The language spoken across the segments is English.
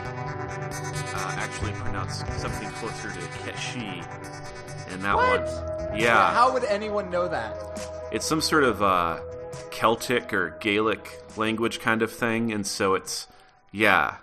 uh, actually pronounced something closer to Keshi. And that What? one, yeah, How would anyone know that? it's some sort of uh, Celtic or Gaelic language kind of thing, and so it's yeah.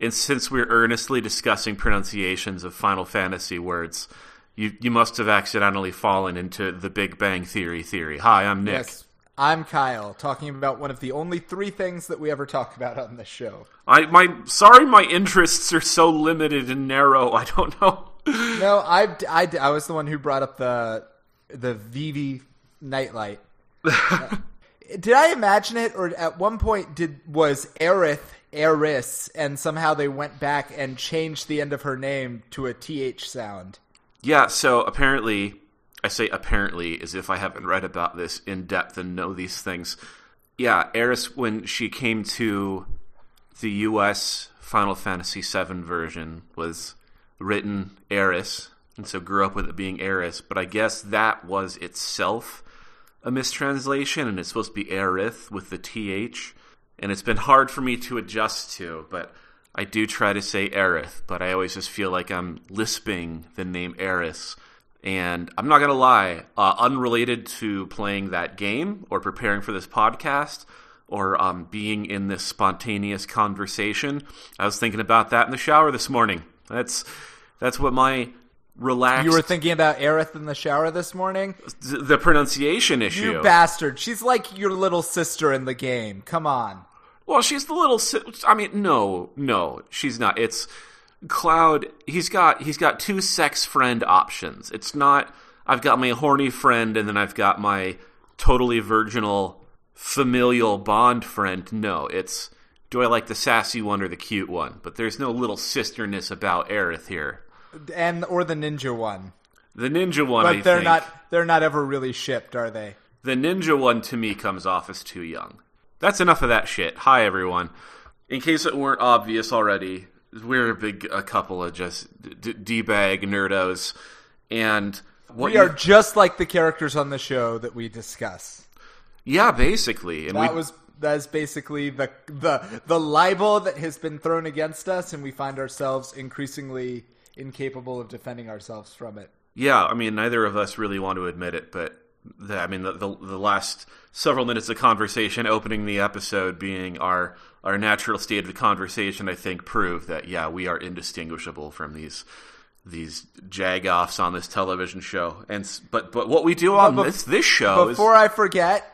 And since we're earnestly discussing pronunciations of Final Fantasy words, you you must have accidentally fallen into the Big Bang Theory theory. Hi, I'm Nick. Yes. I'm Kyle, talking about one of the only three things that we ever talk about on this show. I my sorry, my interests are so limited and narrow. I don't know. No, I, I, I was the one who brought up the the Vivi nightlight. Uh, did I imagine it, or at one point did was Aerith Eris, and somehow they went back and changed the end of her name to a th sound? Yeah, so apparently, I say apparently as if I haven't read about this in depth and know these things. Yeah, Eris, when she came to the US Final Fantasy VII version, was written Eris, and so grew up with it being Eris, but I guess that was itself a mistranslation, and it's supposed to be Aerith with the TH, and it's been hard for me to adjust to, but I do try to say Aerith, but I always just feel like I'm lisping the name Eris. And I'm not gonna lie, uh, unrelated to playing that game or preparing for this podcast or um, being in this spontaneous conversation, I was thinking about that in the shower this morning. That's that's what my relaxed You were thinking about Aerith in the shower this morning? the pronunciation issue. You bastard! She's like your little sister in the game. Come on. Well, she's the little. si- I mean, no, no, she's not. It's Cloud. He's got he's got two sex friend options. It's not. I've got my horny friend, and then I've got my totally virginal familial bond friend. No, it's do I like the sassy one or the cute one? But there's no little sisterness about Aerith here. And or the ninja one. The ninja one, But I they're think, not they're not ever really shipped, are they? The ninja one to me comes off as too young. That's enough of that shit. Hi everyone. In case it weren't obvious already, we're a big a couple of just d- d bag nerdos, and what We are just like the characters on the show that we discuss. yeah, basically, and That we was that is basically the the the libel that has been thrown against us, and we find ourselves increasingly incapable of defending ourselves from it. yeah. I mean, neither of us really want to admit it, but the, I mean, the, the the last several minutes of conversation, opening the episode, being our our natural state of conversation, I think, prove that yeah, we are indistinguishable from these these jagoffs on this television show. And but but what we do on bef- this this show is Before I forget,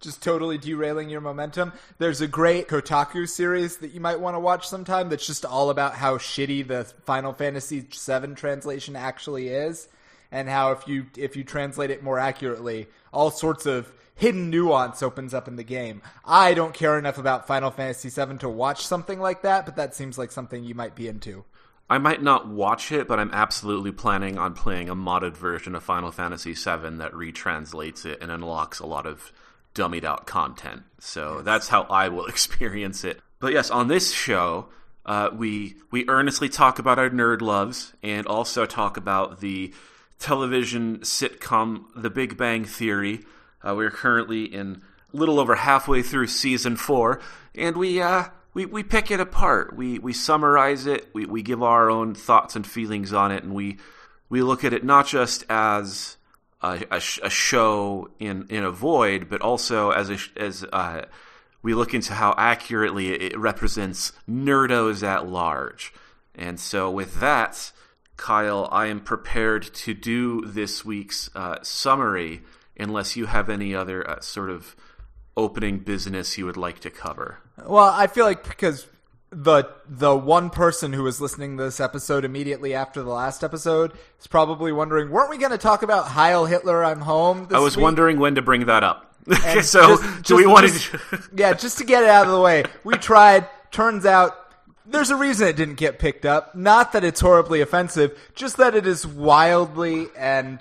just totally derailing your momentum, there's a great Kotaku series that you might want to watch sometime that's just all about how shitty the Final Fantasy VII translation actually is, and how if you if you translate it more accurately, all sorts of hidden nuance opens up in the game. I don't care enough about Final Fantasy VII to watch something like that, but that seems like something you might be into. I might not watch it, but I'm absolutely planning on playing a modded version of Final Fantasy VII that retranslates it and unlocks a lot of dummied out content. So that's how I will experience it. But yes, on this show, uh, we we earnestly talk about our nerd loves and also talk about the television sitcom The Big Bang Theory. Uh, we're currently in a little over halfway through season four, and we uh, we we pick it apart. We we summarize it. We we give our own thoughts and feelings on it, and we we look at it not just as a, a, a show in in a void, but also as a as uh, we look into how accurately it represents nerdos at large. And so, with that, Kyle, I am prepared to do this week's uh, summary, unless you have any other uh, sort of opening business you would like to cover. Well, I feel like because the the one person who was listening to this episode immediately after the last episode is probably wondering, weren't we going to talk about Heil Hitler? I'm home. This I was week? wondering when to bring that up. So, just- do we just- want to? yeah, just to get it out of the way, we tried. Turns out. There's a reason it didn't get picked up. Not that it's horribly offensive, just that it is wildly and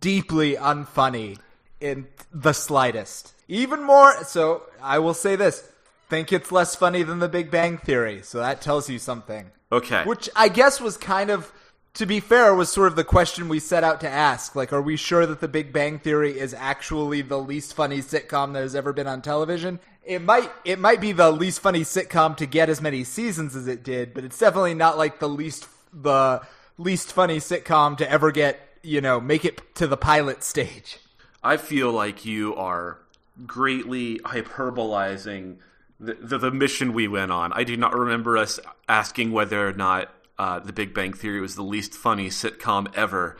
deeply unfunny in the slightest. Even more, so I will say this think it's less funny than the Big Bang Theory, so that tells you something. Okay. Which I guess was kind of to be fair, was sort of the question we set out to ask. Like, are we sure that The Big Bang Theory is actually the least funny sitcom that has ever been on television? It might it might be the least funny sitcom to get as many seasons as it did, but it's definitely not like the least the least funny sitcom to ever get you know make it to the pilot stage. I feel like you are greatly hyperbolizing the, the, the mission we went on. I do not remember us asking whether or not uh, The Big Bang Theory was the least funny sitcom ever.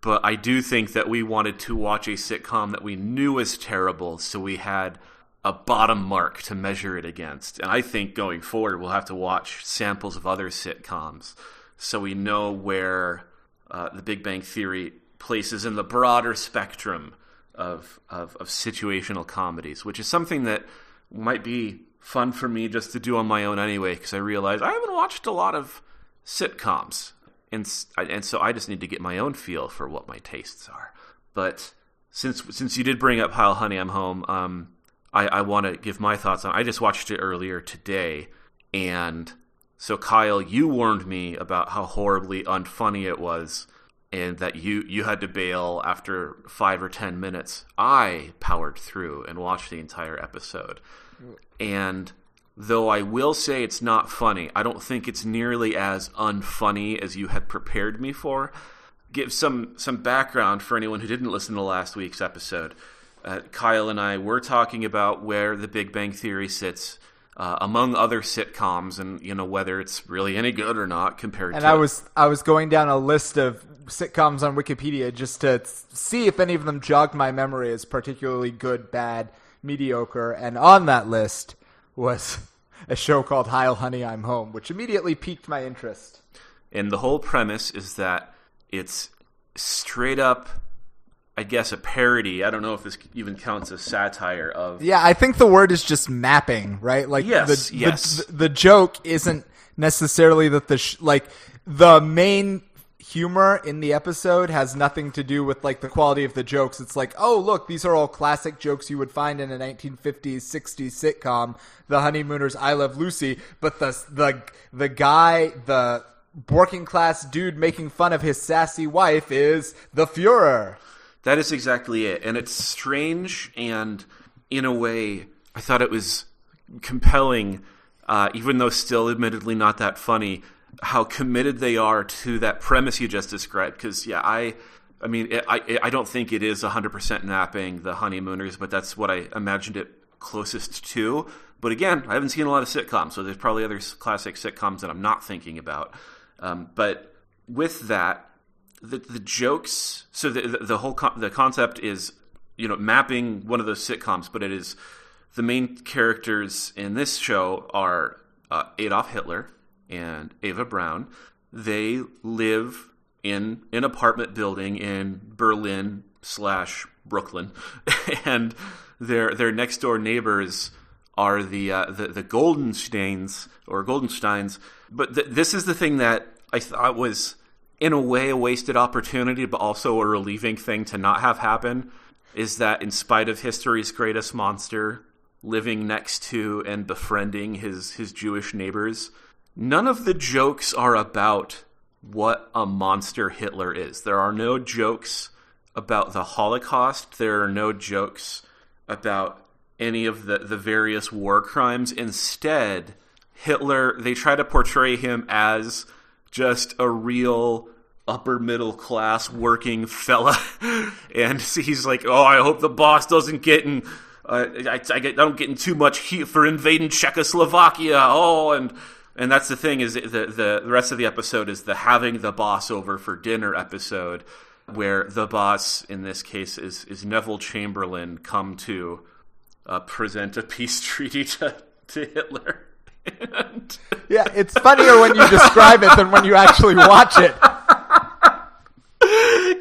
But I do think that we wanted to watch a sitcom that we knew was terrible, so we had a bottom mark to measure it against. And I think going forward, we'll have to watch samples of other sitcoms so we know where uh, The Big Bang Theory places in the broader spectrum of, of, of situational comedies, which is something that might be fun for me just to do on my own anyway, because I realize I haven't watched a lot of sitcoms, and and so I just need to get my own feel for what my tastes are. But since since you did bring up Heil Honey I'm Home, um, I, I want to give my thoughts on. I just watched it earlier today, and so Kyle, you warned me about how horribly unfunny it was, and that you you had to bail after five or ten minutes. I powered through and watched the entire episode, and though I will say it's not funny, I don't think it's nearly as unfunny as you had prepared me for. Give some some background for anyone who didn't listen to last week's episode. Uh, Kyle and I were talking about where The Big Bang Theory sits uh, among other sitcoms, and you know whether it's really any good or not compared. And to... I was I was going down a list of sitcoms on Wikipedia just to see if any of them jogged my memory as particularly good, bad, mediocre, and on that list was a show called Heil Honey I'm Home, which immediately piqued my interest. And the whole premise is that it's straight up I guess a parody. I don't know if this even counts as satire of. Yeah, I think the word is just mapping, right? Like yes, the, yes. The, the joke isn't necessarily that the sh- like the main humor in the episode has nothing to do with like the quality of the jokes. It's like, oh look, these are all classic jokes you would find in a 1950s, 60s sitcom, The Honeymooners, I Love Lucy. But the the the guy, the working class dude making fun of his sassy wife is the Fuhrer. That is exactly it, and it's strange and in a way, I thought it was compelling, uh, even though still admittedly not that funny how committed they are to that premise you just described. Because yeah, I, I mean, it, I I don't think it is hundred percent mapping the honeymooners, but that's what I imagined it closest to. But again, I haven't seen a lot of sitcoms, so there's probably other classic sitcoms that I'm not thinking about. Um, but with that, the the jokes. So the the, whole con- the concept is you know mapping one of those sitcoms, but it is the main characters in this show are uh, Adolf Hitler and Eva Braun. They live in an apartment building in Berlin slash Brooklyn, and their their next door neighbors are the uh, the, the Goldensteins or Goldensteins. But th- this is the thing that I thought was in a way a wasted opportunity, but also a relieving thing to not have happen. Is that in spite of history's greatest monster living next to and befriending his his Jewish neighbors none of the jokes are about what a monster Hitler is. There are no jokes about the Holocaust. There are no jokes about any of the, the various war crimes. Instead, Hitler, they try to portray him as just a real upper middle class working fella. and he's like, oh, I hope the boss doesn't get in. Uh, I, I, get, I don't get in too much heat for invading Czechoslovakia. Oh, and and that's the thing is the, the rest of the episode is the having the boss over for dinner episode where the boss in this case is is Neville Chamberlain come to uh, present a peace treaty to, to Hitler. And... Yeah, it's funnier when you describe it than when you actually watch it.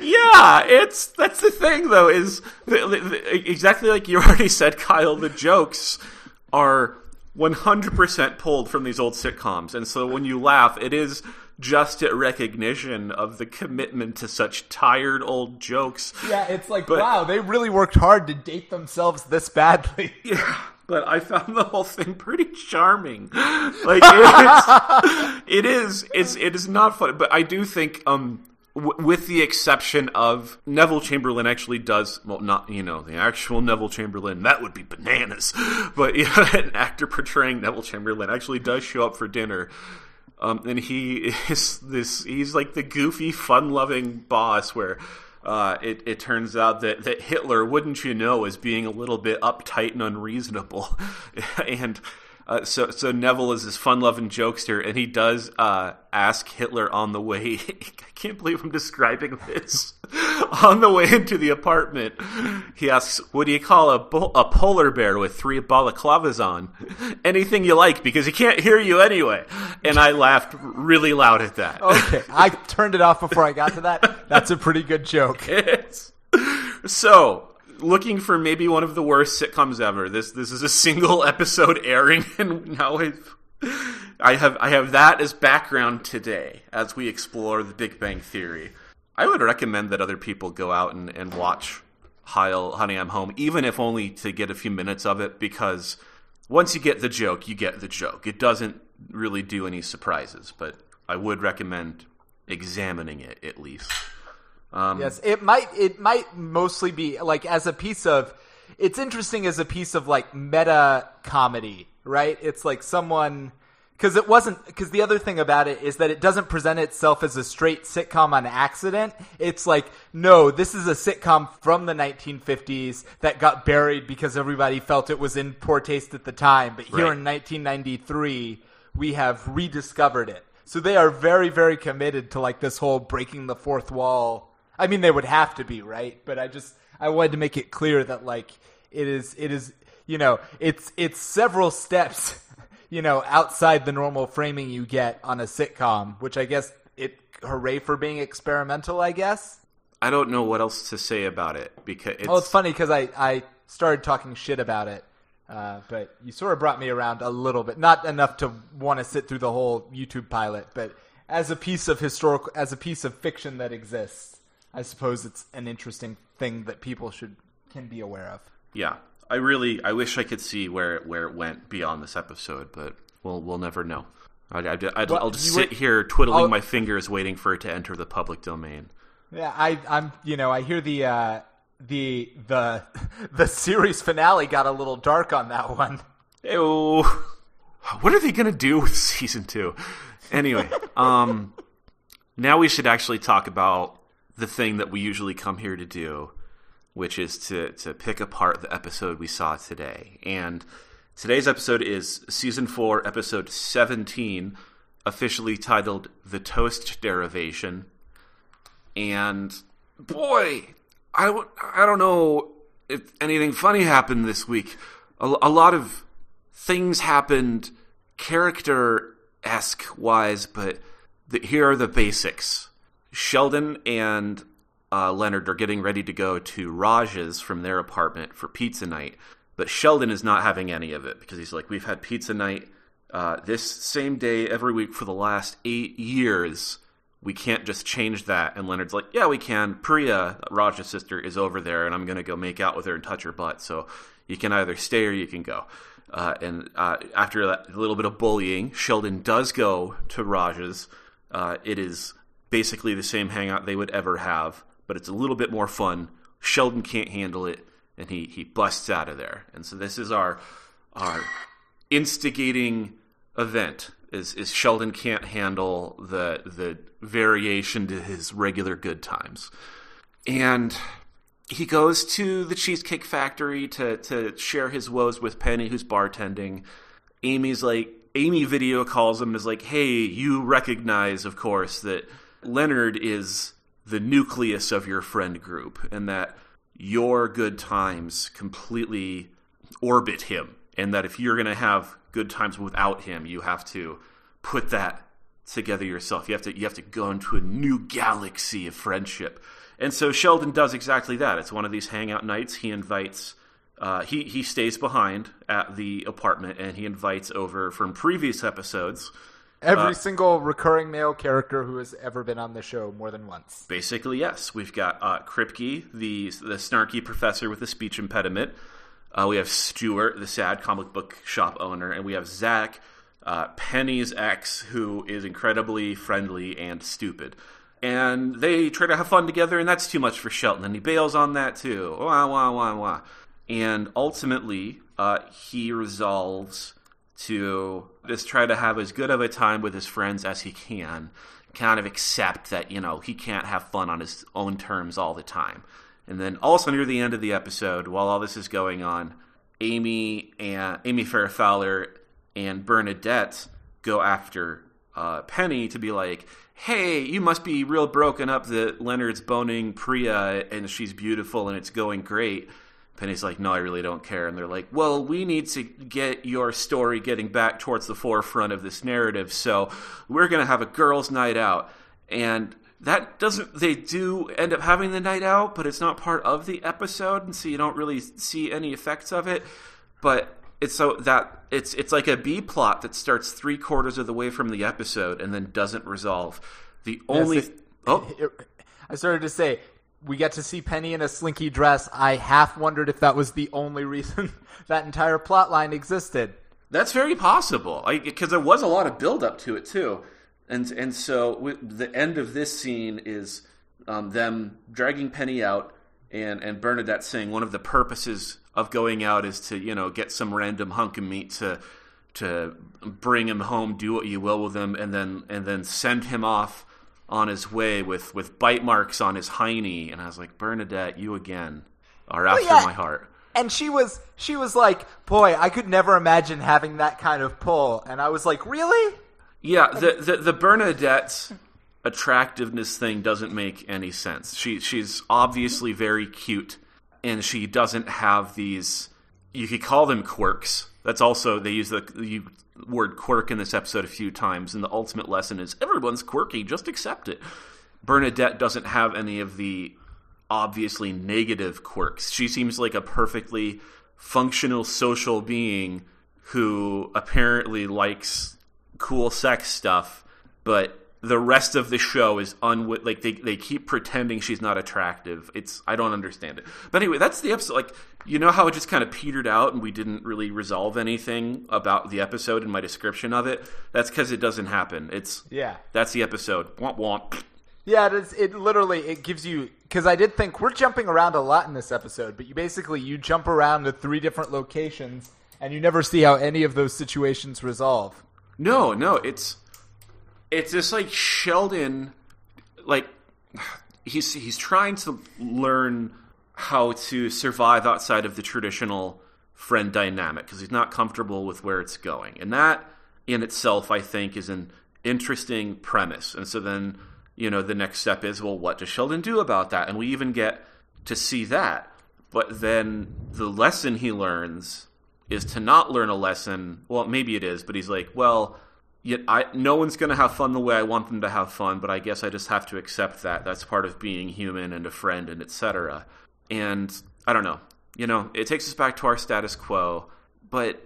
yeah, it's that's the thing though is the, the, exactly like you already said, Kyle. The jokes are 100% pulled from these old sitcoms. And so when you laugh, it is just a recognition of the commitment to such tired old jokes. Yeah, it's like, but, wow, they really worked hard to date themselves this badly. Yeah. But I found the whole thing pretty charming. Like it's, it is, it's it is not funny, but I do think um w- with the exception of Neville Chamberlain actually does well not you know the actual Neville Chamberlain that would be bananas, but yeah, an actor portraying Neville Chamberlain actually does show up for dinner. Um, and he is this he's like the goofy fun loving boss where uh, it, it turns out that, that Hitler, wouldn't you know, is being a little bit uptight and unreasonable. and uh, so, so Neville is this fun-loving jokester, and he does uh, ask Hitler on the way. I can't believe I'm describing this. on the way into the apartment, he asks, "What do you call a, bo- a polar bear with three balaclavas on? Anything you like, because he can't hear you anyway." And I laughed really loud at that. Okay, I turned it off before I got to that. That's a pretty good joke. It's- so looking for maybe one of the worst sitcoms ever. This this is a single episode airing, and now I've, I have I have that as background today as we explore the Big Bang Theory. I would recommend that other people go out and, and watch Heil, Honey, I'm Home, even if only to get a few minutes of it, because once you get the joke, you get the joke. It doesn't really do any surprises, but I would recommend examining it at least. Um, Yes, it might. It might mostly be like as a piece of. It's interesting as a piece of like meta comedy, right? It's like someone because it wasn't because the other thing about it is that it doesn't present itself as a straight sitcom on accident. It's like no, this is a sitcom from the 1950s that got buried because everybody felt it was in poor taste at the time. But here Right. in 1993, we have rediscovered it. So they are very, very committed to like this whole breaking the fourth wall. I mean, they would have to be, right? But I just I wanted to make it clear that like it is it is you know it's it's several steps you know outside the normal framing you get on a sitcom, which I guess it hooray for being experimental. I guess. I don't know what else to say about it because it's, Well, it's funny because I I started talking shit about it. Uh, but you sort of brought me around a little bit, not enough to want to sit through the whole YouTube pilot, but as a piece of historical, as a piece of fiction that exists, I suppose it's an interesting thing that people should can be aware of. yeah. I really I wish I could see where it, where it went beyond this episode, but we'll we'll never know. I, I, I, Well, will just sit were- here twiddling I'll- my fingers, waiting for it to enter the public domain. Yeah, I, I'm, you know, I hear the uh, the the the series finale got a little dark on that one. Ew. What are they gonna do with season two? Anyway, um, now we should actually talk about the thing that we usually come here to do, which is to to pick apart the episode we saw today. And today's episode is season four, episode seventeen, officially titled "The Toast Derivation." And boy, I don't, I don't know if anything funny happened this week. A, a lot of things happened character esque wise, but the, here are the basics. Sheldon and uh, Leonard are getting ready to go to Raj's from their apartment for pizza night, but Sheldon is not having any of it because he's like, We've had pizza night uh, this same day every week for the last eight years. We can't just change that. And Leonard's like, Yeah, we can. Priya, Raj's sister, is over there, and I'm going to go make out with her and touch her butt. So you can either stay or you can go. Uh, and uh, after a little bit of bullying, Sheldon does go to Raj's. Uh, it is basically the same hangout they would ever have, but it's a little bit more fun. Sheldon can't handle it, and he, he busts out of there. And so this is our our instigating event. Is, is Sheldon can't handle the the variation to his regular good times, and he goes to the Cheesecake Factory to to share his woes with Penny, who's bartending. Amy's like Amy video calls him is like, "Hey, you recognize, of course, that Leonard is the nucleus of your friend group, and that your good times completely orbit him, and that if you're going to have good times without him, you have to put that together yourself. You have to you have to go into a new galaxy of friendship." And so Sheldon does exactly that. It's one of these hangout nights. He invites uh, he he stays behind at the apartment and he invites over from previous episodes. Every single recurring male character who has ever been on the show more than once. Basically, yes, we've got uh, Kripke, the the snarky professor with the speech impediment. Uh, we have Stuart, the sad comic book shop owner, and we have Zach, uh, Penny's ex, who is incredibly friendly and stupid. And they try to have fun together, and that's too much for Sheldon. And he bails on that too. Wah, wah, wah, wah. And ultimately, uh, he resolves to just try to have as good of a time with his friends as he can, kind of accept that, you know, he can't have fun on his own terms all the time. And then also near the end of the episode, while all this is going on, Amy and Amy Farrah Fowler and Bernadette go after uh, Penny to be like, "Hey, you must be real broken up that Leonard's boning Priya and she's beautiful and it's going great." Penny's like, "No, I really don't care." And they're like, "Well, we need to get your story getting back towards the forefront of this narrative, so we're going to have a girls' night out." And that doesn't they do end up having the night out but it's not part of the episode and so you don't really see any effects of it but it's so that it's it's like a b plot that starts three quarters of the way from the episode and then doesn't resolve the only Yes, it- oh I started to say we get to see Penny in a slinky dress. I half wondered if that was the only reason that entire plot line existed. That's very possible, because there was a lot of build up to it too, and and so w the end of this scene is um, them dragging Penny out, and and Bernadette saying one of the purposes of going out is to you know get some random hunk of meat to to bring him home, do what you will with him, and then and then send him off on his way with with bite marks on his hiney. And I was like, Bernadette, you again are after yeah. my heart. And she was she was like, "Boy, I could never imagine having that kind of pull." And I was like, "Really?" Yeah, the the, the Bernadette attractiveness thing doesn't make any sense. She she's obviously very cute, and she doesn't have these. You could call them quirks. That's also they use the, word quirk in this episode a few times, and the ultimate lesson is everyone's quirky. Just accept it. Bernadette doesn't have any of the obviously negative quirks. She seems like a perfectly functional social being who apparently likes cool sex stuff, but the rest of the show is unwi- like they they keep pretending she's not attractive. It's I don't understand it. But anyway, that's the episode. Like you know how it just kind of petered out and we didn't really resolve anything about the episode in my description of it. That's because it doesn't happen. It's Yeah. That's the episode. Womp womp. Yeah, it, is, it literally it gives you because I did think we're jumping around a lot in this episode, but you basically you jump around to three different locations and you never see how any of those situations resolve. No, no, it's it's just like Sheldon, like he's he's trying to learn how to survive outside of the traditional friend dynamic because he's not comfortable with where it's going, and that in itself, I think, is an interesting premise. And so then, you know, the next step is, well, what does Sheldon do about that? And we even get to see that. But then the lesson he learns is to not learn a lesson. Well, maybe it is, but he's like, well, yet I no one's going to have fun the way I want them to have fun, but I guess I just have to accept that. That's part of being human and a friend and etc. And I don't know. You know, it takes us back to our status quo, but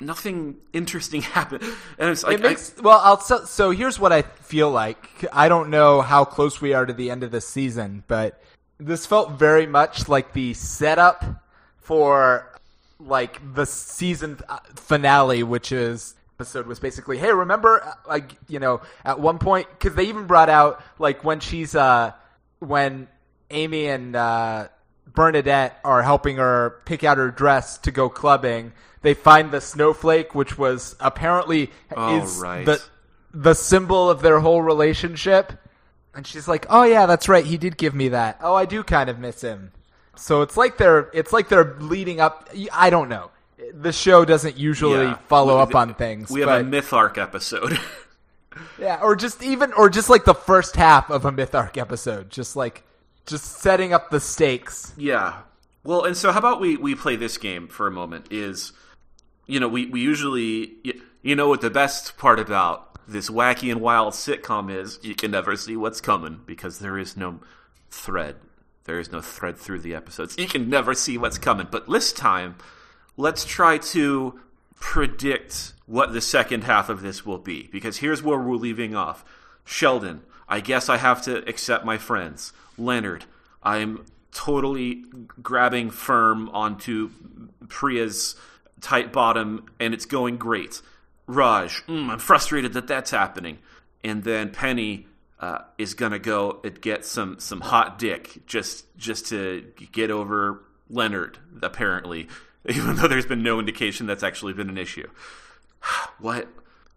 nothing interesting happened. And it's like It makes well. I'll so, so here's what I feel like. I don't know how close we are to the end of the season, but this felt very much like the setup for like the season uh, finale, which is episode was basically, hey, remember, uh, like you know, at one point because they even brought out like when she's uh when Amy and uh, Bernadette are helping her pick out her dress to go clubbing. They find the snowflake, which was apparently Oh, is right. the the symbol of their whole relationship. And she's like, "Oh yeah, that's right. He did give me that. Oh, I do kind of miss him." So it's like they're it's like they're leading up. I don't know. The show doesn't usually Yeah. follow We- up on things. we have but, a myth arc episode. yeah, or just even or just like the first half of a myth arc episode, just like just setting up the stakes. Yeah. Well, and so how about we we play this game for a moment? Is you know we we usually you, you know what the best part about this wacky and wild sitcom is you can never see what's coming because there is no thread. There is no thread through the episodes. You can never see what's coming. But this time, let's try to predict what the second half of this will be because here's where we're leaving off. Sheldon, I guess I have to accept my friends. Leonard, I'm totally grabbing firm onto Priya's tight bottom, and it's going great. Raj, mm, I'm frustrated that that's happening. And then Penny uh, is gonna go and get some some hot dick just just to get over Leonard. Apparently, even though there's been no indication that's actually been an issue. What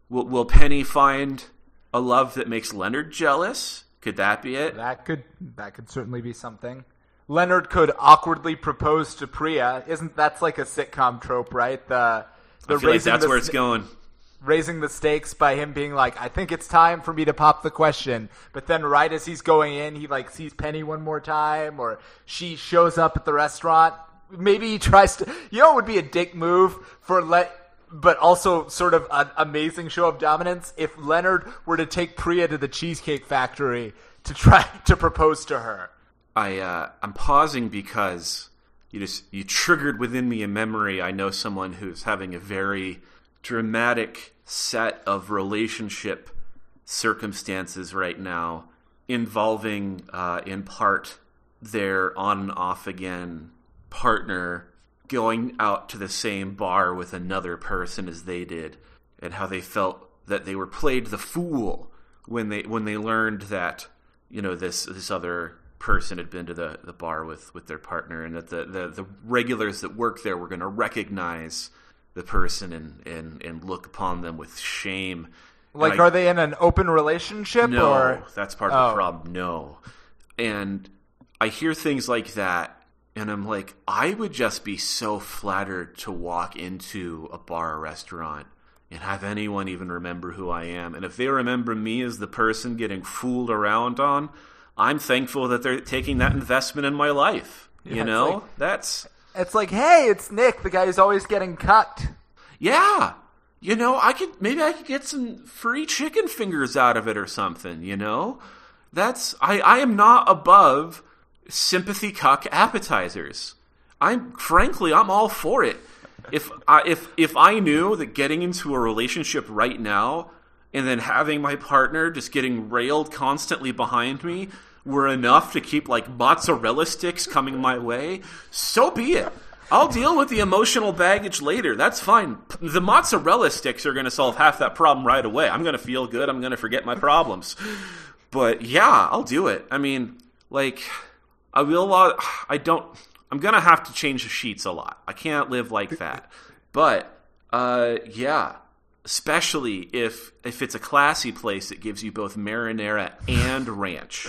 will, will Penny find a love that makes Leonard jealous? Could that be it? That could that could certainly be something. Leonard could awkwardly propose to Priya. Isn't that's like a sitcom trope, right? The the I feel like that's the where it's going. raising the stakes by him being like, "I think it's time for me to pop the question." But then, right as he's going in, he like sees Penny one more time, or she shows up at the restaurant. Maybe he tries to. You know, it would be a dick move for let, but also sort of an amazing show of dominance if Leonard were to take Priya to the Cheesecake Factory to try to propose to her. I uh, I'm pausing because you just you triggered within me a memory. I know someone who's having a very dramatic set of relationship circumstances right now, involving uh, in part their on and off again partner going out to the same bar with another person as they did, and how they felt that they were played the fool when they when they learned that you know this this other person had been to the, the bar with, with their partner and that the, the, the regulars that work there were going to recognize the person and, and, and look upon them with shame. Like, I- are they in an open relationship no, or? that's part of Oh. the problem. No. And I hear things like that, and I'm like, I would just be so flattered to walk into a bar or restaurant and have anyone even remember who I am. And if they remember me as the person getting fooled around on, I'm thankful that they're taking that investment in my life. Yeah, you know? like- That's It's like, hey, it's Nick, the guy who's always getting cut. Yeah. You know, I could maybe I could get some free chicken fingers out of it or something, you know? That's I, I am not above sympathy cuck appetizers. I'm frankly I'm all for it. If I if if I knew that getting into a relationship right now and then having my partner just getting railed constantly behind me were enough to keep like mozzarella sticks coming my way, so be it. I'll deal with the emotional baggage later. That's fine. The mozzarella sticks are going to solve half that problem right away. I'm going to feel good. I'm going to forget my problems. But yeah, I'll do it. I mean, like, I will. Uh, I don't. I'm going to have to change the sheets a lot. I can't live like that. But uh, yeah, especially if if it's a classy place that gives you both marinara and ranch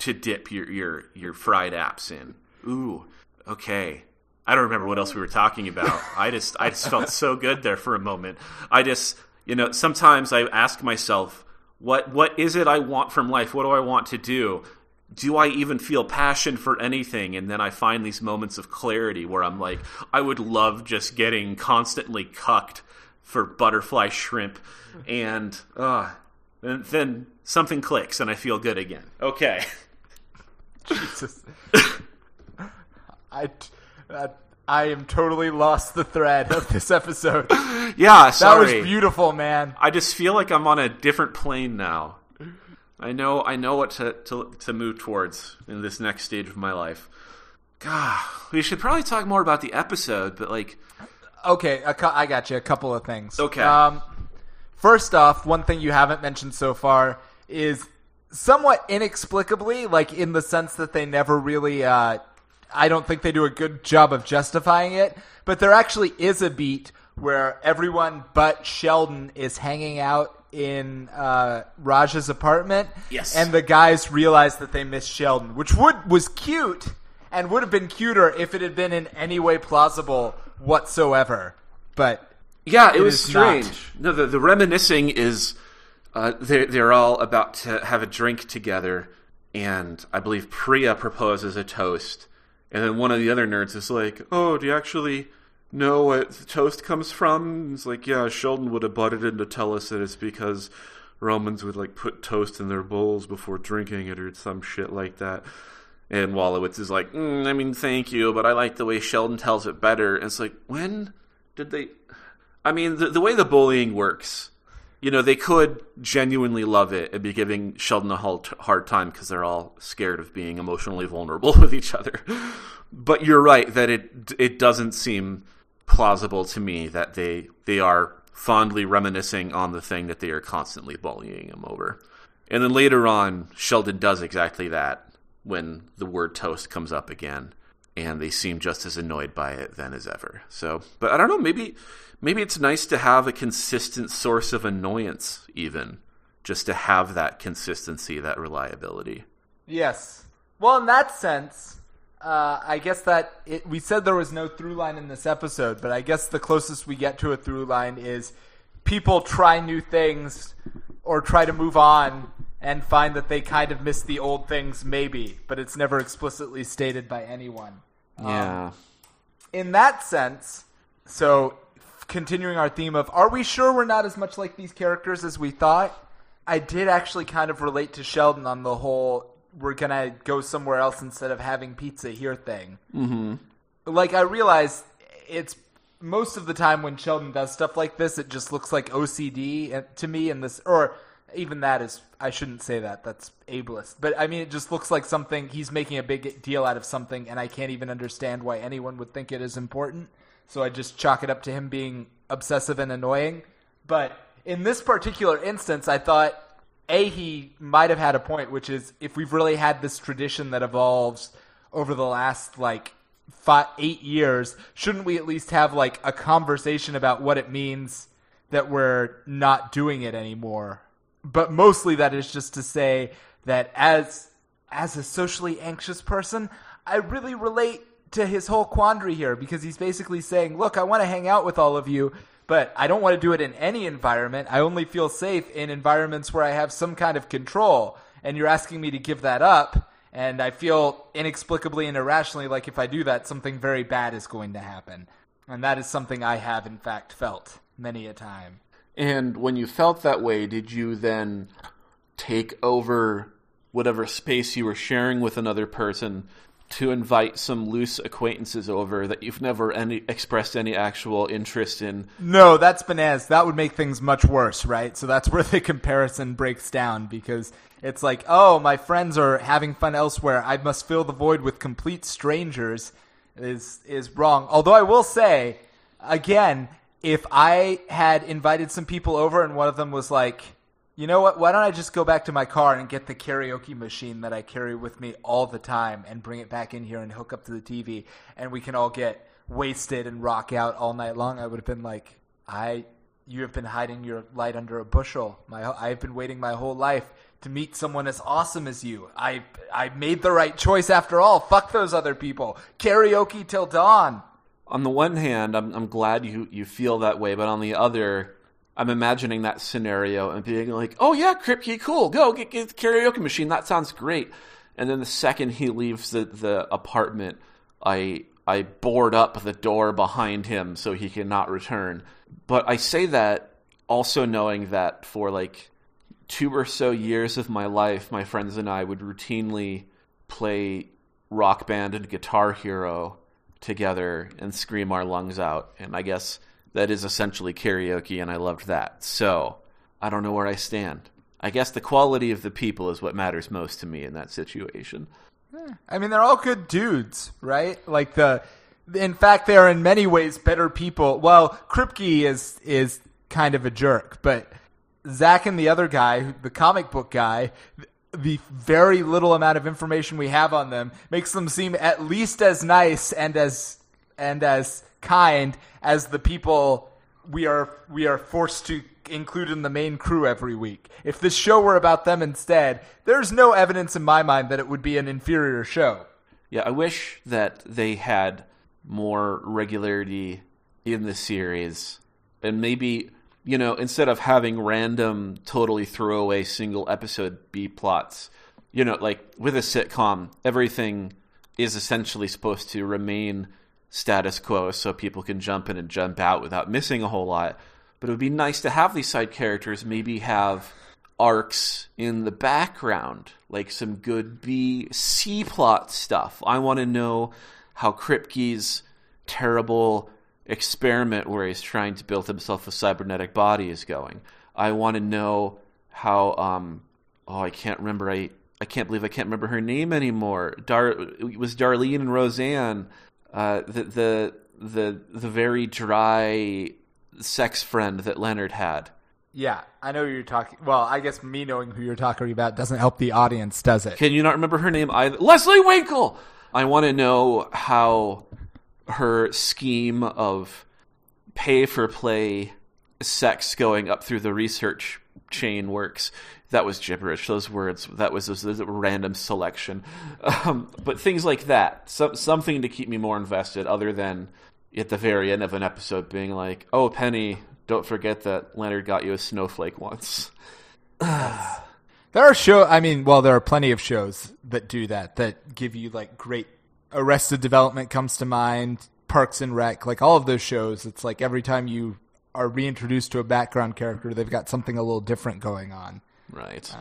to dip your your your fried apps in. Ooh, okay. I don't remember what else we were talking about. I just I just felt so good there for a moment. I just you know sometimes I ask myself what what is it I want from life? What do I want to do? Do I even feel passion for anything? And then I find these moments of clarity where I'm like, I would love just getting constantly cucked for butterfly shrimp, and uh, and then something clicks and I feel good again. Okay. Jesus. I, uh, I am totally lost the thread of this episode. Yeah, sorry. That was beautiful, man. I just feel like I'm on a different plane now. I know I know what to, to to move towards in this next stage of my life. God, we should probably talk more about the episode, but like, Okay, a cou- I got you. A couple of things. Okay. Um, first off, one thing you haven't mentioned so far is somewhat inexplicably, like in the sense that they never really. Uh, I don't think they do a good job of justifying it, but there actually is a beat where everyone but Sheldon is hanging out in uh, Raj's apartment. Yes. And the guys realize that they miss Sheldon, which would was cute and would have been cuter if it had been in any way plausible whatsoever. But yeah, it, It was is not. strange. No, the the reminiscing is uh, they're they're all about to have a drink together, and I believe Priya proposes a toast, and then one of the other nerds is like, "Oh, do you actually?" Know what toast comes from? It's like, yeah, Sheldon would have butted in to tell us that it's because Romans would like put toast in their bowls before drinking it or some shit like that. And Wolowitz is like, mm, I mean, thank you, but I like the way Sheldon tells it better. And it's like, when did they? I mean, the, the way the bullying works you know, they could genuinely love it and be giving Sheldon a hard time because they're all scared of being emotionally vulnerable with each other. But you're right that it it doesn't seem plausible to me that they they are fondly reminiscing on the thing that they are constantly bullying him over. And then later on, Sheldon does exactly that when the word toast comes up again, and they seem just as annoyed by it then as ever. So, but I don't know, maybe maybe it's nice to have a consistent source of annoyance, even just to have that consistency, that reliability. Yes. Well, in that sense, uh, I guess that it, we said there was no through line in this episode, but I guess the closest we get to a through line is people try new things or try to move on and find that they kind of miss the old things, maybe, but it's never explicitly stated by anyone. Yeah. Um, in that sense, so continuing our theme of are we sure we're not as much like these characters as we thought? I did actually kind of relate to Sheldon on the whole we're gonna go somewhere else instead of having pizza here thing. Mm-hmm. Like I realize it's most of the time when Sheldon does stuff like this, it just looks like OCD to me. And this, or even that is, I shouldn't say that. That's ableist. But I mean, it just looks like something he's making a big deal out of something, and I can't even understand why anyone would think it is important. So I just chalk it up to him being obsessive and annoying. But in this particular instance, I thought a he might have had a point, which is if we've really had this tradition that evolves over the last like five, eight years, shouldn't we at least have like a conversation about what it means that we're not doing it anymore? But mostly that is just to say that as as a socially anxious person, I really relate to his whole quandary here because he's basically saying, "Look, I want to hang out with all of you, but I don't want to do it in any environment. I only feel safe in environments where I have some kind of control. And you're asking me to give that up. And I feel inexplicably and irrationally like if I do that, something very bad is going to happen. And that is something I have, in fact, felt many a time. And when you felt that way, did you then take over whatever space you were sharing with another person to invite some loose acquaintances over that you've never any expressed any actual interest in. No, that's bananas. That would make things much worse, right? So that's where the comparison breaks down because it's like, oh, my friends are having fun elsewhere. I must fill the void with complete strangers. Is is wrong. Although I will say, again, if I had invited some people over and one of them was like you know what? Why don't I just go back to my car and get the karaoke machine that I carry with me all the time and bring it back in here and hook up to the TV and we can all get wasted and rock out all night long? I would have been like, I, you have been hiding your light under a bushel. My, I've been waiting my whole life to meet someone as awesome as you. I, I made the right choice after all. Fuck those other people. Karaoke till dawn. On the one hand, I'm, I'm glad you, you feel that way, but on the other, I'm imagining that scenario and being like, "Oh yeah, Kripke, cool, go get, get the karaoke machine. That sounds great." And then the second he leaves the, the apartment, I I board up the door behind him so he cannot return. But I say that also knowing that for like two or so years of my life, my friends and I would routinely play Rock Band and Guitar Hero together and scream our lungs out. And I guess that is essentially karaoke, and I loved that. So I don't know where I stand. I guess the quality of the people is what matters most to me in that situation. I mean, they're all good dudes, right? Like the, in fact, they are in many ways better people. Well, Kripke is is kind of a jerk, but Zach and the other guy, the comic book guy, the very little amount of information we have on them makes them seem at least as nice and as and as kind as the people we are we are forced to include in the main crew every week. If this show were about them instead, there's no evidence in my mind that it would be an inferior show. Yeah, I wish that they had more regularity in the series and maybe you know instead of having random totally throwaway single episode b plots you know like with a sitcom everything is essentially supposed to remain status quo so people can jump in and jump out without missing a whole lot. But it would be nice to have these side characters maybe have arcs in the background, like some good B C plot stuff. I want to know how Kripke's terrible experiment where he's trying to build himself a cybernetic body is going. I want to know how. Um, oh, I can't remember. I I can't believe I can't remember her name anymore. Dar it was Darlene and Roseanne. Uh, the the the the very dry sex friend that Leonard had. Yeah, I know who you're talking. Well, I guess me knowing who you're talking about doesn't help the audience, does it? Can you not remember her name either? Leslie Winkle. I want to know how her scheme of pay for play sex going up through the research chain works. That was gibberish. Those words. That was, was a random selection. Um, but things like that. So, something to keep me more invested, other than at the very end of an episode being like, "Oh, Penny, don't forget that Leonard got you a snowflake once." There are show. I mean, well, there are plenty of shows that do that. That give you like great. Arrested Development comes to mind. Parks and Rec, like all of those shows. It's like every time you are reintroduced to a background character, they've got something a little different going on. Right.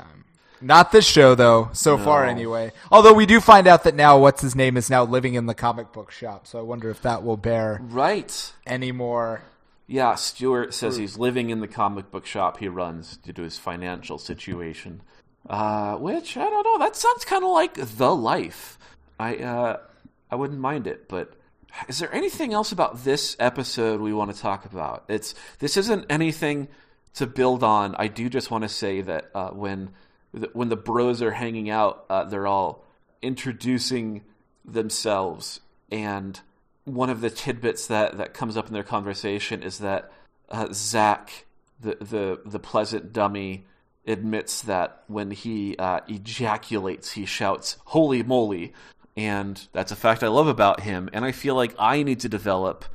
Not this show, though, so far anyway. Although we do find out that now what's his name is now living in the comic book shop, so I wonder if that will bear right. any more. Yeah, Stewart says he's living in the comic book shop he runs due to his financial situation. Uh, which I don't know. That sounds kind of like the life. I uh, I wouldn't mind it, but is there anything else about this episode we want to talk about? It's this isn't anything to build on. I do just want to say that uh, when when the bros are hanging out, uh, they're all introducing themselves, and one of the tidbits that, that comes up in their conversation is that uh, Zach, the, the the pleasant dummy, admits that when he uh, ejaculates, he shouts "Holy moly!" and that's a fact I love about him. And I feel like I need to develop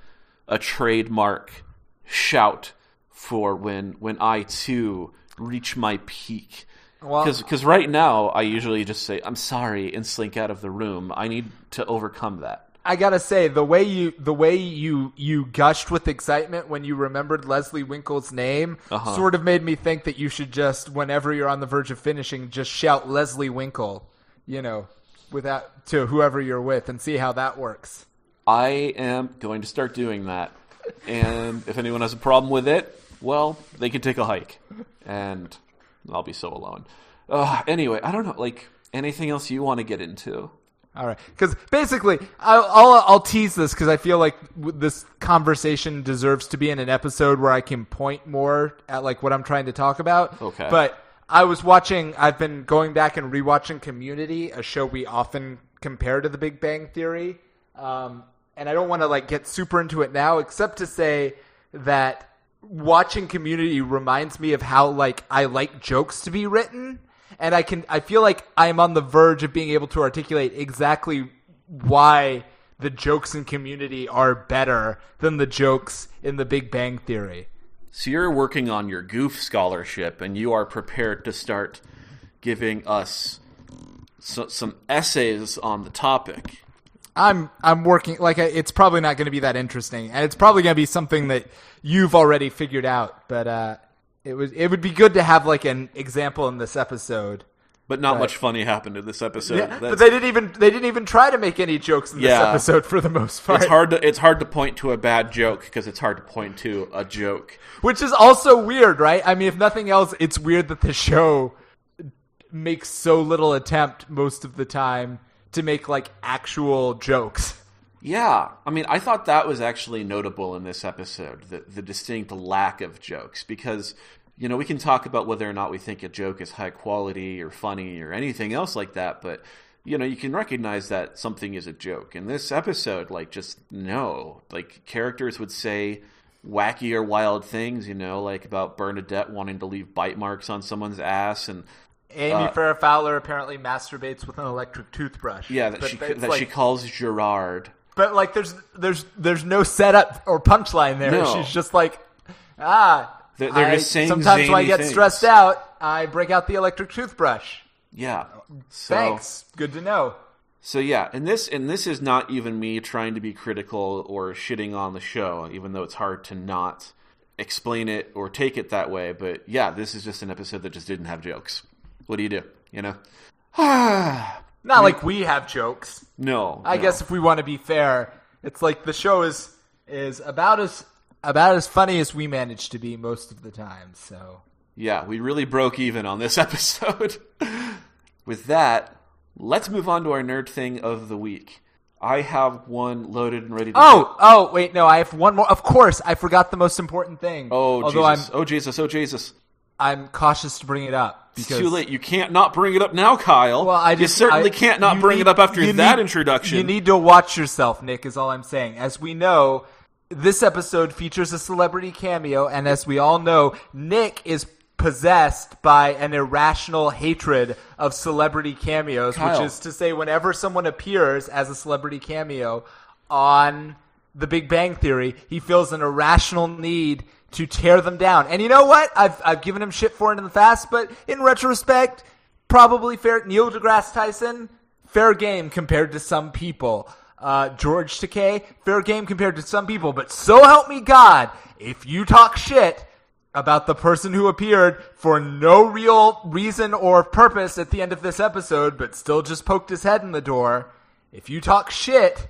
a trademark shout for when when I too reach my peak. Well- Because right now I usually just say I'm sorry and slink out of the room. I need to overcome that. I gotta say the way you the way you you gushed with excitement when you remembered Leslie Winkle's name Uh-huh. sort of made me think that you should just whenever you're on the verge of finishing just shout Leslie Winkle, you know, without to whoever you're with and see how that works. I am going to start doing that. And if anyone has a problem with it, well, they can take a hike. And I'll be so alone. Uh, anyway, I don't know. Like, anything else you want to get into? All right, because basically, I'll, I'll I'll tease this because I feel like this conversation deserves to be in an episode where I can point more at like what I'm trying to talk about. Okay. But I was watching. I've been going back and rewatching Community, a show we often compare to The Big Bang Theory, um, and I don't want to like get super into it now, except to say that watching Community reminds me of how like I like jokes to be written and I can I feel like I'm on the verge of being able to articulate exactly why the jokes in Community are better than the jokes in The Big Bang Theory. So you're working on your goof scholarship, and you are prepared to start giving us so, some essays on the topic. I'm I'm working like it's probably not going to be that interesting, and it's probably going to be something that you've already figured out. But uh, it was it would be good to have like an example in this episode. But not Right. much funny happened in this episode. Yeah, but they didn't even they didn't even try to make any jokes in this episode for the most part. it's hard to it's hard to point to a bad joke because it's hard to point to a joke. Which is also weird, right? I mean, if nothing else, it's weird that the show makes so little attempt most of the time to make like actual jokes. Yeah, I mean, I thought that was actually notable in this episode, the, the distinct lack of jokes, because, you know, we can talk about whether or not we think a joke is high quality or funny or anything else like that, but, you know, you can recognize that something is a joke. In this episode, like, just no. Like, characters would say wacky or wild things, you know, like about Bernadette wanting to leave bite marks on someone's ass and. Amy Uh, Farrah Fowler apparently masturbates with an electric toothbrush. Yeah, that But she that like- she calls Gerard. But like, there's there's there's no setup or punchline there. No. She's just like, ah. They're- they're I- just saying sometimes when I get things. stressed out, I break out the electric toothbrush. Yeah. So, Thanks. Good to know. So yeah, and this and this is not even me trying to be critical or shitting on the show, even though it's hard to not explain it or take it that way. But yeah, this is just an episode that just didn't have jokes. What do you do? You know? Not like we have jokes. no. I no. guess if we want to be fair, it's like the show is is about as about as funny as we manage to be most of the time. So Yeah, we really broke even on this episode. With that, let's move on to our nerd thing of the week. I have one loaded and ready to Oh, oh, wait, no, I have one more. Of course, I forgot the most important thing. Oh Although Jesus! Oh Jesus! Oh Jesus! I'm, cautious to bring it up. It's too late. You can't not bring it up now, Kyle. Well, I you certainly I- can't not bring need- it up after that need- introduction. You need to watch yourself, Nick. Is all I'm saying. As we know, this episode features a celebrity cameo, and as we all know, Nick is possessed by an irrational hatred of celebrity cameos, Kyle. which is to say, whenever someone appears as a celebrity cameo on The Big Bang Theory, he feels an irrational need to tear them down. And you know what? I've I've given him shit for it in the past, but in retrospect, probably fair. Neil deGrasse Tyson, fair game compared to some people. Uh, George Takei, fair game compared to some people. But so help me God, if you talk shit about the person who appeared for no real reason or purpose at the end of this episode, but still just poked his head in the door, if you talk shit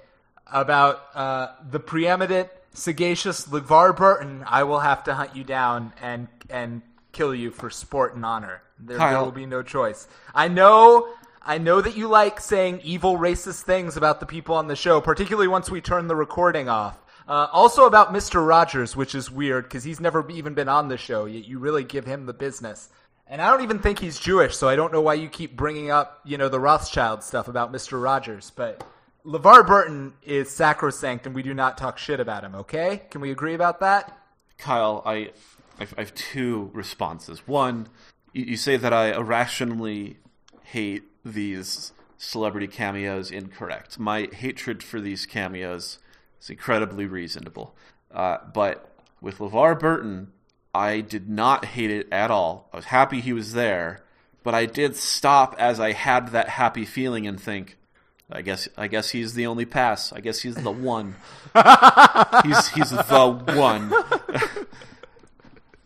about uh, the preeminent, sagacious LeVar Burton, I will have to hunt you down and and kill you for sport and honor. There, there will be no choice. I know. I know that you like saying evil, racist things about the people on the show, particularly once we turn the recording off. Uh, also about Mr. Rogers, which is weird because he's never even been on the show. Yet you really give him the business. And I don't even think he's Jewish, so I don't know why you keep bringing up, you know, the Rothschild stuff about Mr. Rogers. But LeVar Burton is sacrosanct, and we do not talk shit about him. Okay? Can we agree about that? Kyle, I, I have two responses. One, you, you say that I irrationally hate these celebrity cameos. Incorrect. My hatred for these cameos is incredibly reasonable. Uh, but with LeVar Burton, I did not hate it at all. I was happy he was there, but I did stop as I had that happy feeling and think, I guess I guess he's the only pass. I guess he's the one. he's he's the one.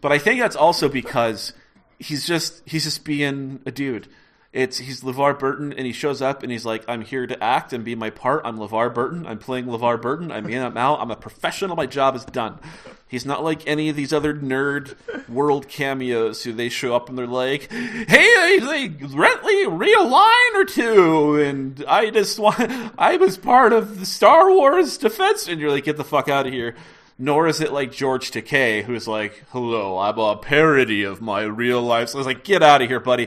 but I think that's also because he's just he's just being a dude. It's he's LeVar Burton and he shows up and he's like, I'm here to act and be my part. I'm LeVar Burton. I'm playing LeVar Burton. I'm in, I'm out. I'm a professional. My job is done. He's not like any of these other nerd world cameos who they show up and they're like, Hey, they, they rent me real line or two, and I just want I was part of the Star Wars defense, and you're like, get the fuck out of here. Nor is it like George Takei, who's like, "Hello, I'm a parody of my real life." So I was like, "Get out of here, buddy."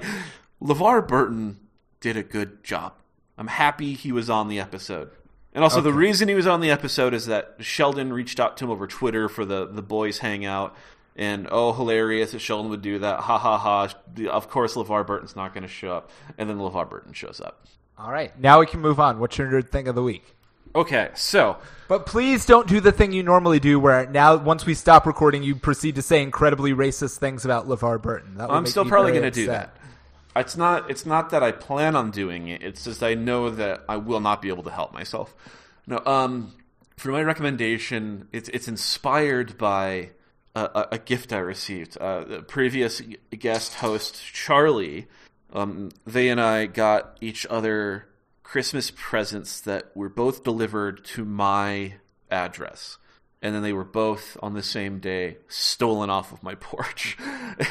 LeVar Burton did a good job. I'm happy he was on the episode. And also, the reason he was on the episode is that Sheldon reached out to him over Twitter for the, the boys hangout. And oh, hilarious that Sheldon would do that. Ha ha ha. Of course, LeVar Burton's not going to show up. And then LeVar Burton shows up. All right. Now we can move on. What's your nerd thing of the week? Okay, so But please don't do the thing you normally do, where now once we stop recording, you proceed to say incredibly racist things about LeVar Burton. That I'm still probably going to do that. It's not. It's not that I plan on doing it. It's just I know that I will not be able to help myself. No. Um. For my recommendation, it's it's inspired by a, a, gift I received. Uh, the previous guest host Charlie, um, they and I got each other Christmas presents that were both delivered to my address and then they were both on the same day stolen off of my porch.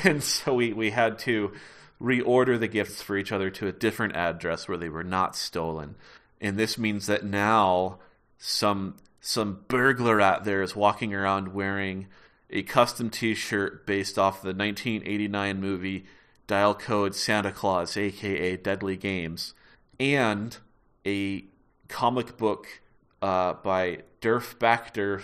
and so we, we had to reorder the gifts for each other to a different address where they were not stolen. And this means that now some some burglar out there is walking around wearing a custom t-shirt based off the 1989 movie Dial Code Santa Claus aka Deadly Games and a comic book uh, by Derf Backderf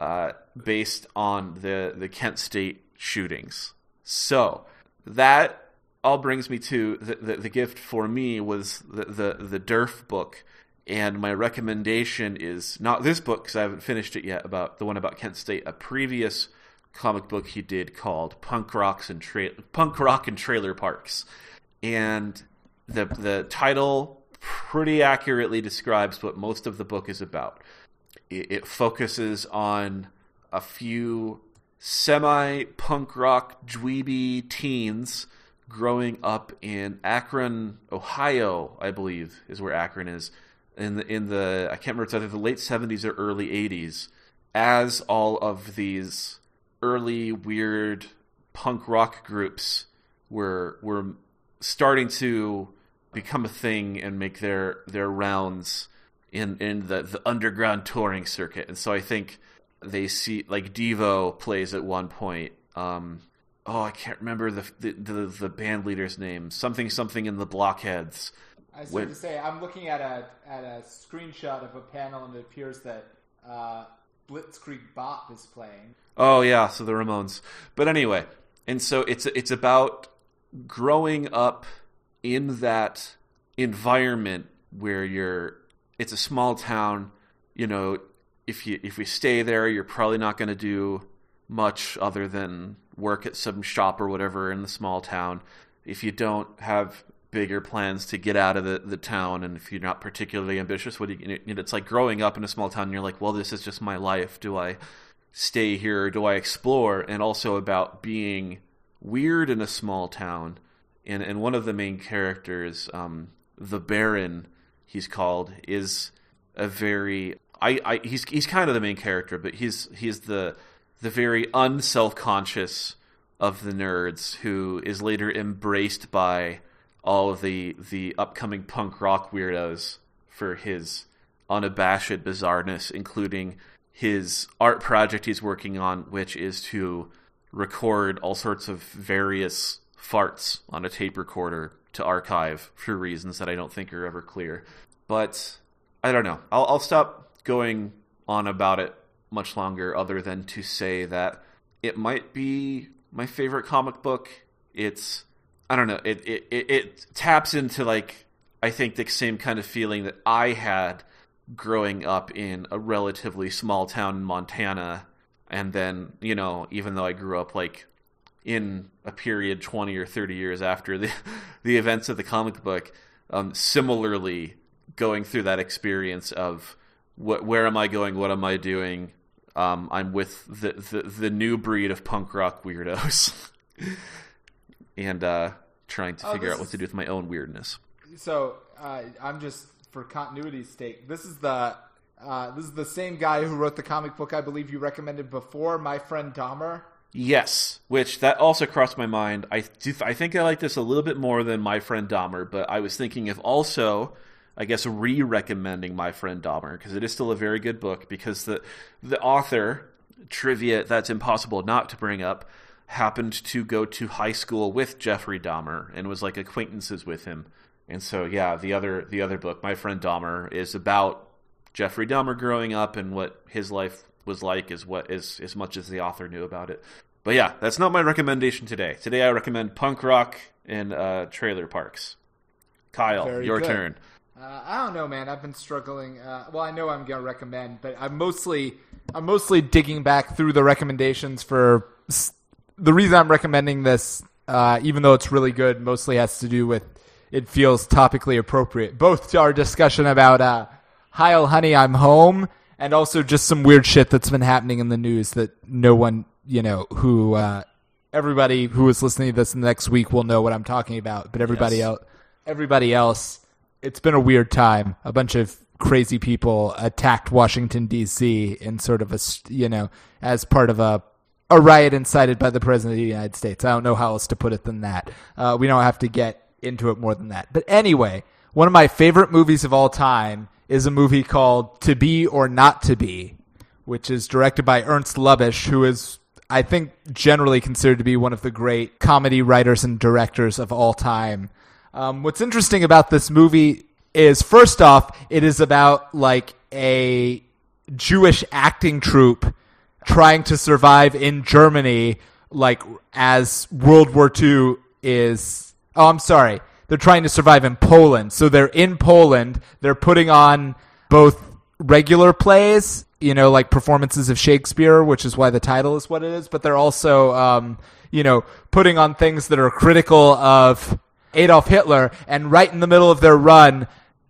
uh, based on the, the Kent State shootings. So that all brings me to the, the, the gift for me was the, the, the Derf book. And my recommendation is not this book because I haven't finished it yet. About the one about Kent State, a previous comic book he did called Punk Rocks and Tra- Punk Rock and Trailer Parks, and the the title pretty accurately describes what most of the book is about. It, it focuses on a few semi punk rock dweeby teens growing up in Akron, Ohio, I believe is where Akron is. In the in the I can't remember it's either the late seventies or early eighties, as all of these early weird punk rock groups were were starting to become a thing and make their their rounds in in the, the underground touring circuit. And so I think they see like Devo plays at one point. Um, oh, I can't remember the, the the, the band leader's name. Something something in the Blockheads. I was going to say I'm looking at a at a screenshot of a panel and it appears that uh, Blitzkrieg Bop is playing. Oh yeah, so the Ramones. But anyway, and so it's it's about growing up in that environment where you're it's a small town, you know, if you if we stay there, you're probably not going to do much other than work at some shop or whatever in the small town. If you don't have bigger plans to get out of the, the town and if you're not particularly ambitious what you it's like growing up in a small town and you're like well this is just my life. Do i stay here? Or do i explore? And also about being weird in a small town. And and one of the main characters um, the baron he's called is a very I, I he's he's kind of the main character but he's he's the the very unself-conscious of the nerds who is later embraced by all of the the upcoming punk rock weirdos for his unabashed bizarreness, including his art project he's working on, which is to record all sorts of various farts on a tape recorder to archive for reasons that I don't think are ever clear. But I don't know. I'll, I'll stop going on about it much longer, other than to say that it might be my favorite comic book. It's I don't know. It, it it it taps into like I think the same kind of feeling that I had growing up in a relatively small town in Montana, and then you know, even though I grew up like in a period twenty or thirty years after the the events of the comic book, um, similarly going through that experience of what, where am I going, what am I doing? Um, I'm with the, the the new breed of punk rock weirdos. and uh, trying to oh, figure out what to do with my own weirdness. So uh, I'm just for continuity's sake. This is the uh, this is the same guy who wrote the comic book I believe you recommended before, my friend Dahmer. Yes, which that also crossed my mind. I do, I think I like this a little bit more than my friend Dahmer, but I was thinking if also, I guess, re-recommending my friend Dahmer because it is still a very good book. Because the the author trivia that's impossible not to bring up happened to go to high school with Jeffrey Dahmer and was like acquaintances with him. And so yeah, the other the other book, My Friend Dahmer, is about Jeffrey Dahmer growing up and what his life was like is what is as much as the author knew about it. But yeah, that's not my recommendation today. Today I recommend punk rock and uh, trailer parks. Kyle, Very your good. turn. Uh, I don't know, man. I've been struggling. Uh, well, I know I'm gonna recommend, but I'm mostly I'm mostly digging back through the recommendations for the reason I'm recommending this, uh, even though it's really good, mostly has to do with it feels topically appropriate, both to our discussion about uh, Heil Honey, I'm Home, and also just some weird shit that's been happening in the news that no one, you know, who uh, everybody who is listening to this next week will know what I'm talking about, but everybody yes. else, everybody else, it's been a weird time. A bunch of crazy people attacked Washington D.C. in sort of a, you know, as part of a a riot incited by the president of the United States. I don't know how else to put it than that. Uh, we don't have to get into it more than that. But anyway, one of my favorite movies of all time is a movie called To Be or Not to Be, which is directed by Ernst Lubitsch, who is, I think, generally considered to be one of the great comedy writers and directors of all time. Um, what's interesting about this movie is, first off, it is about like a Jewish acting troupe trying to survive in Germany, like as World War II is. Oh, I'm sorry. They're trying to survive in Poland. So they're in Poland. They're putting on both regular plays, you know, like performances of Shakespeare, which is why the title is what it is. But they're also, um, you know, putting on things that are critical of Adolf Hitler. And right in the middle of their run,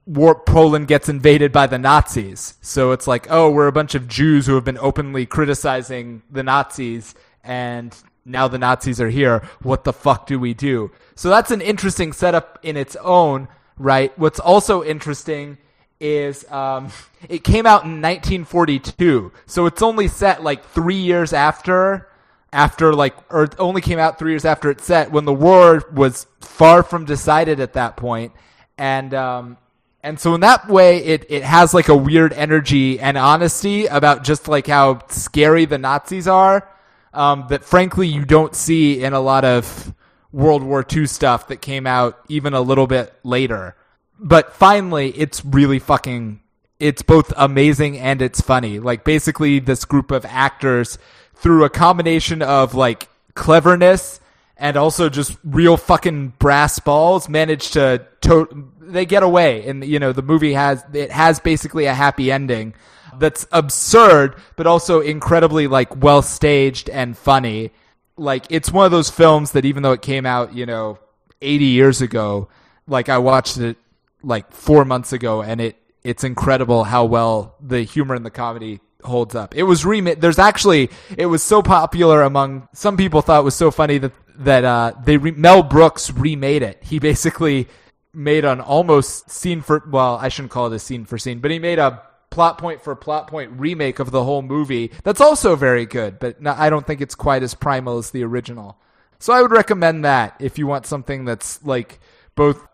war, Poland gets invaded by the Nazis. So it's like, oh, we're a bunch of Jews who have been openly criticizing the Nazis, and now the Nazis are here. What the fuck do we do? So that's an interesting setup in its own, right? What's also interesting is um, it came out in 1942, so it's only set like three years after after like, or only came out three years after it's set when the war was far from decided at that point, and um, and so in that way, it it has like a weird energy and honesty about just like how scary the Nazis are. Um, that frankly you don't see in a lot of World War II stuff that came out even a little bit later. But finally, it's really fucking. It's both amazing and it's funny. Like basically, this group of actors through a combination of like cleverness and also just real fucking brass balls managed to, to they get away. And you know the movie has it has basically a happy ending that's absurd but also incredibly like well staged and funny. Like it's one of those films that even though it came out you know 80 years ago like i watched it like 4 months ago and it it's incredible how well the humor and the comedy holds up. It was remade. There's actually it was so popular among some people thought was so funny that that uh, they re- Mel Brooks remade it. He basically made an almost scene for well, I shouldn't call it a scene for scene, but he made a plot point for plot point remake of the whole movie. That's also very good, but no, I don't think it's quite as primal as the original. So I would recommend that if you want something that's like both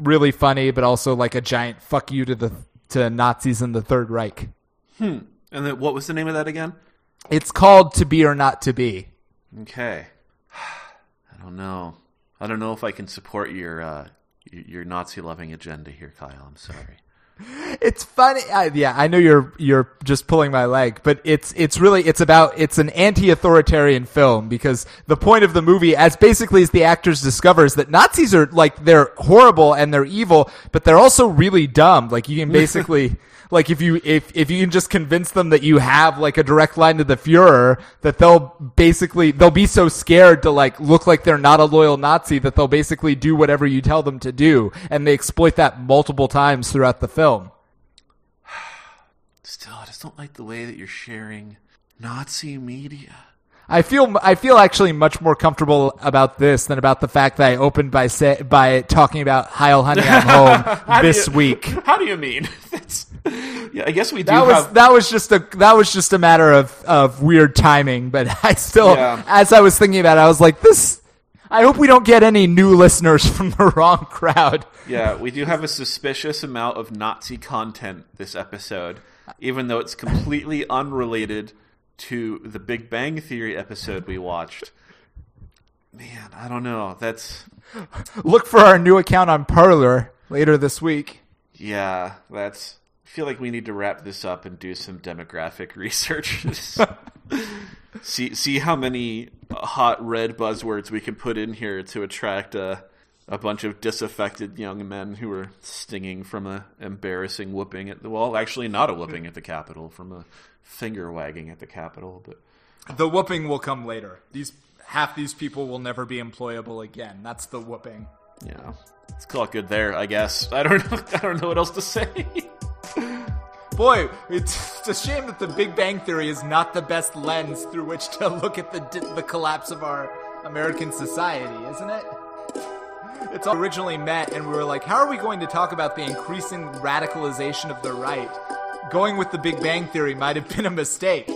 really funny but also like a giant fuck you to the to Nazis in the Third Reich. Hmm. And then what was the name of that again? It's called To Be or Not to Be. Okay. I don't know. I don't know if I can support your uh, your Nazi loving agenda here, Kyle. I'm sorry. It's funny. I, yeah, I know you're you're just pulling my leg, but it's it's really it's about it's an anti-authoritarian film because the point of the movie, as basically as the actors discover, is that Nazis are like they're horrible and they're evil, but they're also really dumb. Like you can basically like if you if if you can just convince them that you have like a direct line to the Fuhrer, that they'll basically they'll be so scared to like look like they're not a loyal Nazi that they'll basically do whatever you tell them to do, and they exploit that multiple times throughout the film. Still, I just don't like the way that you're sharing Nazi media. I feel I feel actually much more comfortable about this than about the fact that I opened by say, by talking about Heil Honey I'm Home this you, week. How do you mean? yeah, I guess we do. That was have... that was just a that was just a matter of of weird timing. But I still, Yeah. as I was thinking about it, I was like, this. I hope we don't get any new listeners from the wrong crowd. Yeah, we do have a suspicious amount of Nazi content this episode, even though it's completely unrelated to the Big Bang Theory episode we watched. Man, I don't know. That's Look for our new account on Parler later this week. yeah, that's. I feel like we need to wrap this up and do some demographic research. see see how many hot red buzzwords we can put in here to attract a a bunch of disaffected young men who are stinging from a embarrassing whooping at the well, actually not a whooping at the Capitol, from a finger wagging at the Capitol, but The whooping will come later. These half these people will never be employable again. That's the whooping. yeah, let's call it good there. I guess I don't know. I don't know what else to say. Boy, it's, a shame that the Big Bang Theory is not the best lens through which to look at the the collapse of our American society, isn't it? It's all originally met, and we were like, how are we going to talk about the increasing radicalization of the right? Going with the Big Bang Theory might have been a mistake.